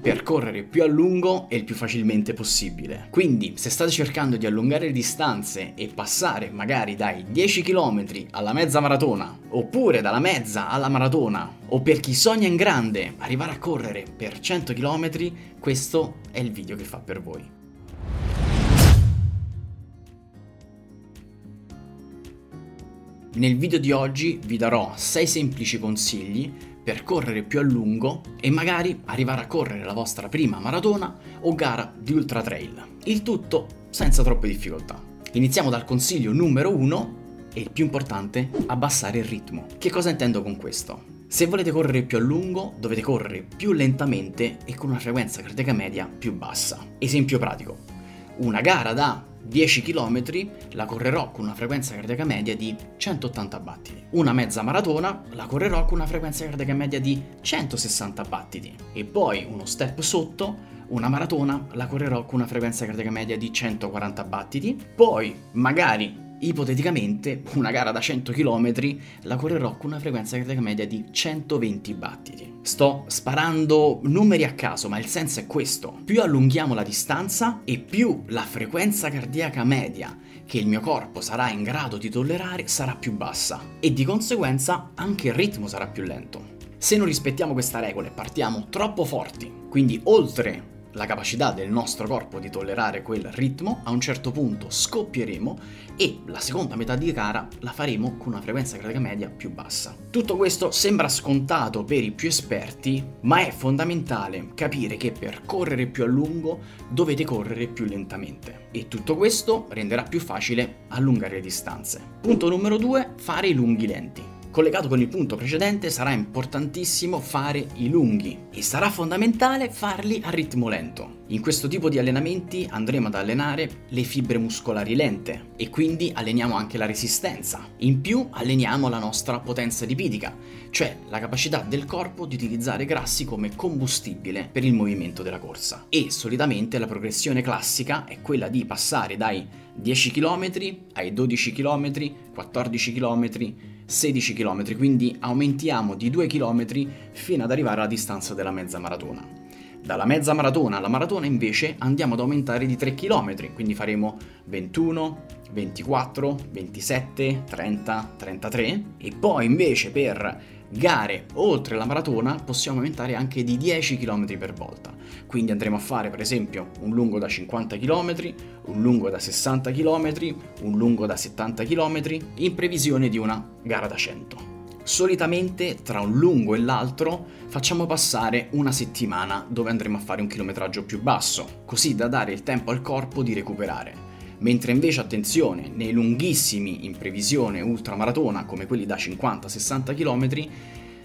per correre più a lungo e il più facilmente possibile. Quindi, se state cercando di allungare le distanze e passare magari dai 10 km alla mezza maratona, oppure dalla mezza alla maratona, o per chi sogna in grande arrivare a correre per 100 km, questo è il video che fa per voi. Nel video di oggi vi darò 6 semplici consigli per correre più a lungo e magari arrivare a correre la vostra prima maratona o gara di ultra trail. Il tutto senza troppe difficoltà. Iniziamo dal consiglio numero 1 e il più importante, abbassare il ritmo. Che cosa intendo con questo? Se volete correre più a lungo, dovete correre più lentamente e con una frequenza cardiaca media più bassa. Esempio pratico. Una gara da 10 km la correrò con una frequenza cardiaca media di 180 battiti. Una mezza maratona la correrò con una frequenza cardiaca media di 160 battiti. E poi uno step sotto, una maratona la correrò con una frequenza cardiaca media di 140 battiti. Poi magari Ipoteticamente, una gara da 100 km la correrò con una frequenza cardiaca media di 120 battiti. Sto sparando numeri a caso, ma il senso è questo. Più allunghiamo la distanza e più la frequenza cardiaca media che il mio corpo sarà in grado di tollerare sarà più bassa e di conseguenza anche il ritmo sarà più lento. Se non rispettiamo questa regola e partiamo troppo forti, quindi oltre la capacità del nostro corpo di tollerare quel ritmo, a un certo punto scoppieremo e la seconda metà di gara la faremo con una frequenza cardiaca media più bassa. Tutto questo sembra scontato per i più esperti, ma è fondamentale capire che per correre più a lungo dovete correre più lentamente e tutto questo renderà più facile allungare le distanze. Punto numero 2, fare i lunghi lenti. Collegato con il punto precedente sarà importantissimo fare i lunghi e sarà fondamentale farli a ritmo lento. In questo tipo di allenamenti andremo ad allenare le fibre muscolari lente e quindi alleniamo anche la resistenza. In più alleniamo la nostra potenza lipidica, cioè la capacità del corpo di utilizzare grassi come combustibile per il movimento della corsa. E solitamente la progressione classica è quella di passare dai 10 km ai 12 km, 14 km, 16 km, quindi aumentiamo di 2 km fino ad arrivare alla distanza della mezza maratona. Dalla mezza maratona alla maratona invece andiamo ad aumentare di 3 km, quindi faremo 21, 24, 27, 30, 33 e poi invece per gare oltre la maratona possiamo aumentare anche di 10 km per volta. Quindi andremo a fare per esempio un lungo da 50 km, un lungo da 60 km, un lungo da 70 km in previsione di una gara da 100. Solitamente tra un lungo e l'altro facciamo passare una settimana dove andremo a fare un chilometraggio più basso, così da dare il tempo al corpo di recuperare. Mentre invece attenzione, nei lunghissimi in previsione ultramaratona come quelli da 50-60 km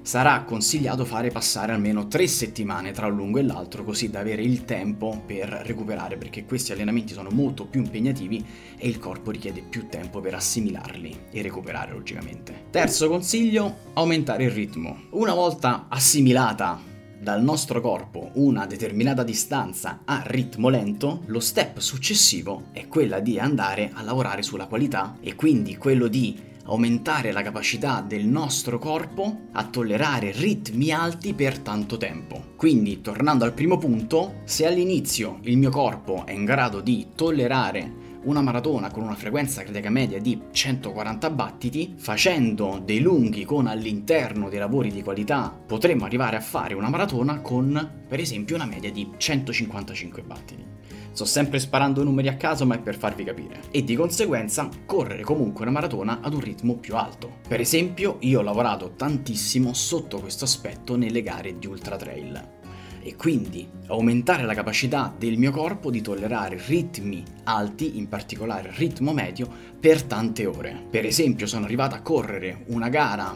sarà consigliato fare passare almeno tre settimane tra un lungo e l'altro così da avere il tempo per recuperare perché questi allenamenti sono molto più impegnativi e il corpo richiede più tempo per assimilarli e recuperare logicamente. Terzo consiglio, aumentare il ritmo. Una volta assimilata dal nostro corpo una determinata distanza a ritmo lento, lo step successivo è quella di andare a lavorare sulla qualità e quindi quello di aumentare la capacità del nostro corpo a tollerare ritmi alti per tanto tempo. Quindi, tornando al primo punto, se all'inizio il mio corpo è in grado di tollerare una maratona con una frequenza cardiaca media di 140 battiti, facendo dei lunghi con all'interno dei lavori di qualità, potremmo arrivare a fare una maratona con, per esempio, una media di 155 battiti. Sto sempre sparando numeri a caso, ma è per farvi capire. E di conseguenza correre comunque una maratona ad un ritmo più alto. Per esempio, io ho lavorato tantissimo sotto questo aspetto nelle gare di ultra trail. E quindi aumentare la capacità del mio corpo di tollerare ritmi alti, in particolare ritmo medio, per tante ore. Per esempio, sono arrivato a correre una gara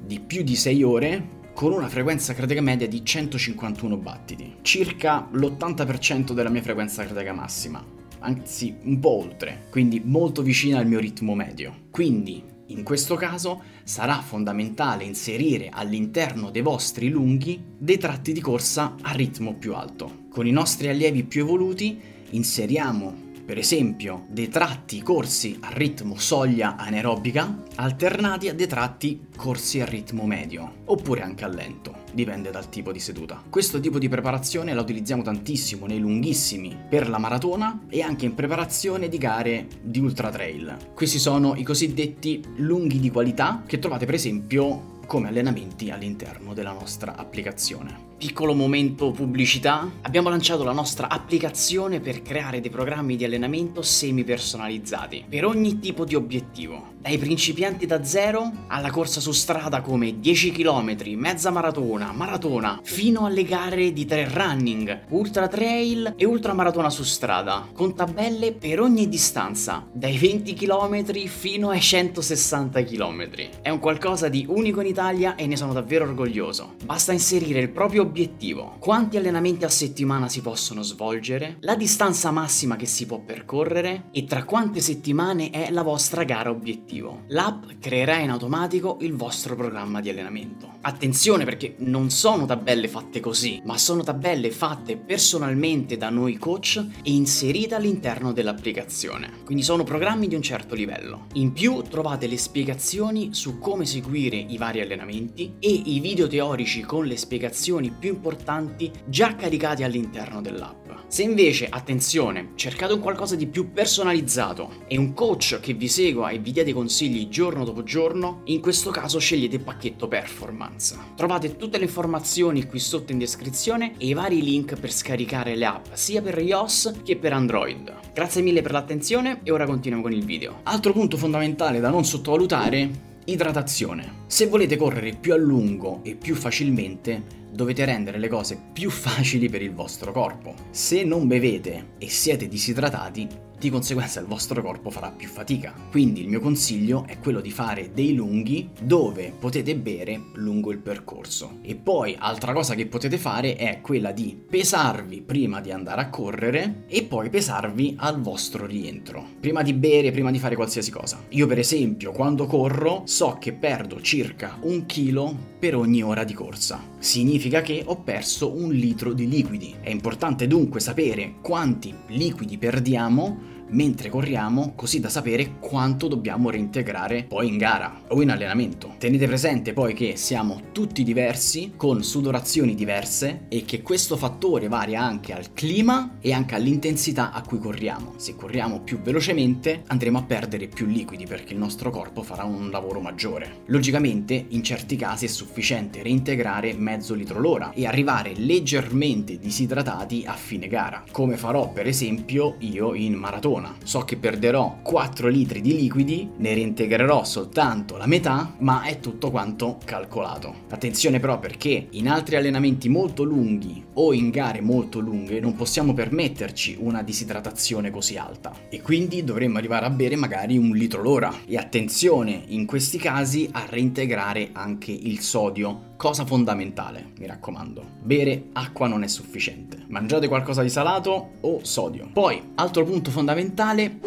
di più di 6 ore con una frequenza cardiaca media di 151 battiti, circa l'80% della mia frequenza cardiaca massima, anzi un po' oltre, quindi molto vicina al mio ritmo medio. Quindi in questo caso sarà fondamentale inserire all'interno dei vostri lunghi dei tratti di corsa a ritmo più alto. Con i nostri allievi più evoluti inseriamo per esempio dei tratti corsi a ritmo soglia anaerobica alternati a dei tratti corsi a ritmo medio oppure anche a lento, dipende dal tipo di seduta. Questo tipo di preparazione la utilizziamo tantissimo nei lunghissimi per la maratona e anche in preparazione di gare di ultra trail. Questi sono i cosiddetti lunghi di qualità che trovate per esempio come allenamenti all'interno della nostra applicazione. Piccolo momento pubblicità, abbiamo lanciato la nostra applicazione per creare dei programmi di allenamento semi personalizzati per ogni tipo di obiettivo, dai principianti da zero alla corsa su strada come 10 km, mezza maratona, maratona, fino alle gare di trail running, ultra trail e ultra maratona su strada, con tabelle per ogni distanza, dai 20 km fino ai 160 km. È un qualcosa di unico in Italia e ne sono davvero orgoglioso. Basta inserire il proprio obiettivo, quanti allenamenti a settimana si possono svolgere, la distanza massima che si può percorrere e tra quante settimane è la vostra gara obiettivo. L'app creerà in automatico il vostro programma di allenamento. Attenzione perché non sono tabelle fatte così, ma sono tabelle fatte personalmente da noi coach e inserite all'interno dell'applicazione. Quindi sono programmi di un certo livello. In più trovate le spiegazioni su come seguire i vari allenamenti e i video teorici con le spiegazioni più importanti già caricati all'interno dell'app. Se invece, attenzione, cercate un qualcosa di più personalizzato e un coach che vi segua e vi dia dei consigli giorno dopo giorno, in questo caso scegliete il pacchetto performance. Trovate tutte le informazioni qui sotto in descrizione e i vari link per scaricare le app sia per iOS che per Android. Grazie mille per l'attenzione e ora continuiamo con il video. Altro punto fondamentale da non sottovalutare Idratazione. Se volete correre più a lungo e più facilmente, dovete rendere le cose più facili per il vostro corpo. Se non bevete e siete disidratati, di conseguenza il vostro corpo farà più fatica. Quindi il mio consiglio è quello di fare dei lunghi dove potete bere lungo il percorso. E poi altra cosa che potete fare è quella di pesarvi prima di andare a correre e poi pesarvi al vostro rientro. Prima di bere, prima di fare qualsiasi cosa. Io per esempio quando corro so che perdo circa un chilo per ogni ora di corsa. Significa che ho perso un litro di liquidi. È importante dunque sapere quanti liquidi perdiamo mentre corriamo, così da sapere quanto dobbiamo reintegrare poi in gara o in allenamento. Tenete presente poi che siamo tutti diversi, con sudorazioni diverse e che questo fattore varia anche al clima e anche all'intensità a cui corriamo. Se corriamo più velocemente andremo a perdere più liquidi perché il nostro corpo farà un lavoro maggiore. Logicamente in certi casi è sufficiente reintegrare mezzo litro l'ora e arrivare leggermente disidratati a fine gara, come farò per esempio io in maratona maratona. So che perderò 4 litri di liquidi, ne reintegrerò soltanto la metà, ma è tutto quanto calcolato. Attenzione però perché in altri allenamenti molto lunghi o in gare molto lunghe non possiamo permetterci una disidratazione così alta e quindi dovremmo arrivare a bere magari un litro l'ora. E attenzione in questi casi a reintegrare anche il sodio Cosa fondamentale, mi raccomando, bere acqua non è sufficiente. Mangiate qualcosa di salato o sodio. Poi, altro punto fondamentale,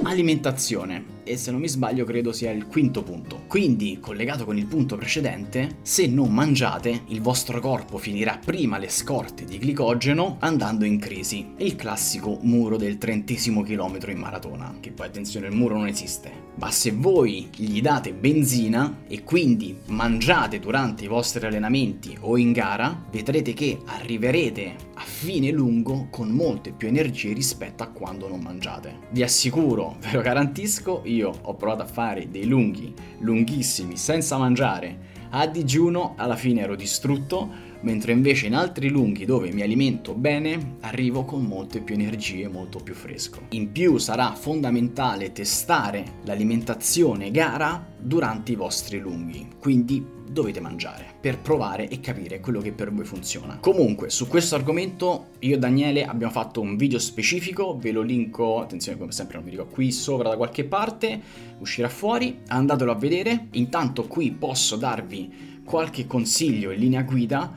alimentazione e se non mi sbaglio credo sia il quinto punto. Quindi, collegato con il punto precedente, se non mangiate, il vostro corpo finirà prima le scorte di glicogeno andando in crisi. Il classico muro del trentesimo chilometro in maratona, che poi attenzione il muro non esiste. Ma se voi gli date benzina e quindi mangiate durante i vostri allenamenti o in gara, vedrete che arriverete a fine lungo con molte più energie rispetto a quando non mangiate. Vi assicuro, ve lo garantisco, io ho provato a fare dei lunghi, lunghissimi, senza mangiare, a digiuno, alla fine ero distrutto, mentre invece in altri lunghi dove mi alimento bene arrivo con molte più energie, molto più fresco. In più sarà fondamentale testare l'alimentazione gara durante i vostri lunghi, quindi dovete mangiare per provare e capire quello che per voi funziona. Comunque, su questo argomento io e Daniele abbiamo fatto un video specifico, ve lo linko, attenzione come sempre non vi dico qui sopra da qualche parte, uscirà fuori, andatelo a vedere. Intanto qui posso darvi qualche consiglio in linea guida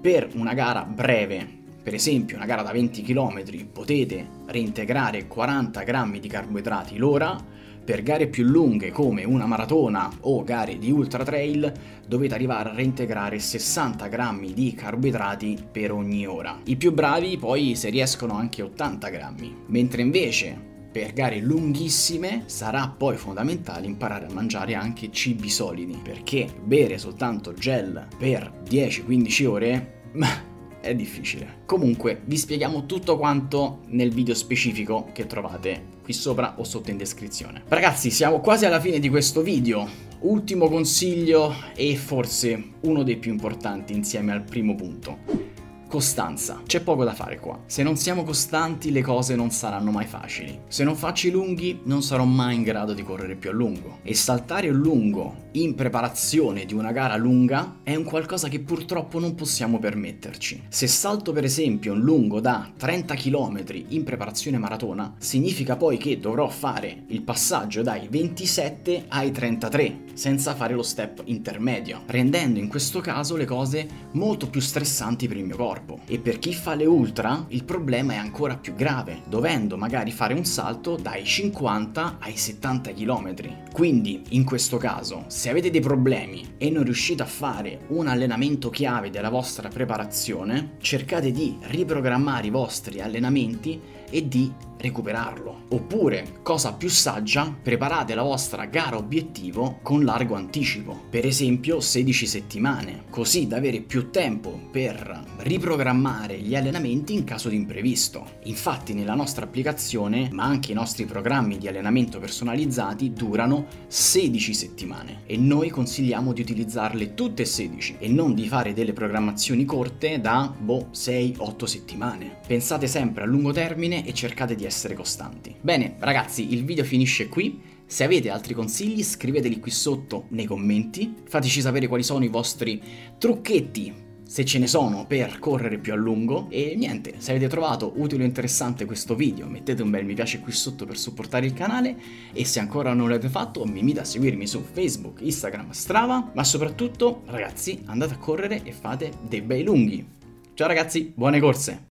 per una gara breve per esempio una gara da 20 km potete reintegrare 40 grammi di carboidrati l'ora, per gare più lunghe come una maratona o gare di ultra trail dovete arrivare a reintegrare 60 grammi di carboidrati per ogni ora. I più bravi poi se riescono anche 80 grammi, mentre invece per gare lunghissime sarà poi fondamentale imparare a mangiare anche cibi solidi, perché bere soltanto gel per 10-15 ore è difficile. Comunque vi spieghiamo tutto quanto nel video specifico che trovate qui sopra o sotto in descrizione. Ragazzi, siamo quasi alla fine di questo video. Ultimo consiglio e forse uno dei più importanti insieme al primo punto Costanza. C'è poco da fare qua. Se non siamo costanti le cose non saranno mai facili. Se non faccio i lunghi non sarò mai in grado di correre più a lungo. E saltare un lungo in preparazione di una gara lunga è un qualcosa che purtroppo non possiamo permetterci. Se salto per esempio un lungo da 30 km in preparazione maratona, significa poi che dovrò fare il passaggio dai 27 ai 33 senza fare lo step intermedio, rendendo in questo caso le cose molto più stressanti per il mio corpo corpo. E per chi fa le ultra il problema è ancora più grave, dovendo magari fare un salto dai 50 ai 70 km. Quindi, in questo caso, se avete dei problemi e non riuscite a fare un allenamento chiave della vostra preparazione, cercate di riprogrammare i vostri allenamenti e di recuperarlo. Oppure, cosa più saggia, preparate la vostra gara obiettivo con largo anticipo, per esempio 16 settimane, così da avere più tempo per riprogrammare gli allenamenti in caso di imprevisto. Infatti nella nostra applicazione, ma anche i nostri programmi di allenamento personalizzati durano 16 settimane e noi consigliamo di utilizzarle tutte e 16 e non di fare delle programmazioni corte da boh 6-8 settimane. Pensate sempre a lungo termine e cercate di essere costanti. Bene, ragazzi, il video finisce qui. Se avete altri consigli scriveteli qui sotto nei commenti, fateci sapere quali sono i vostri trucchetti se ce ne sono per correre più a lungo e niente, se avete trovato utile o interessante questo video mettete un bel mi piace qui sotto per supportare il canale e se ancora non l'avete fatto mi invito a seguirmi su Facebook, Instagram, Strava, ma soprattutto ragazzi andate a correre e fate dei bei lunghi. Ciao ragazzi, buone corse!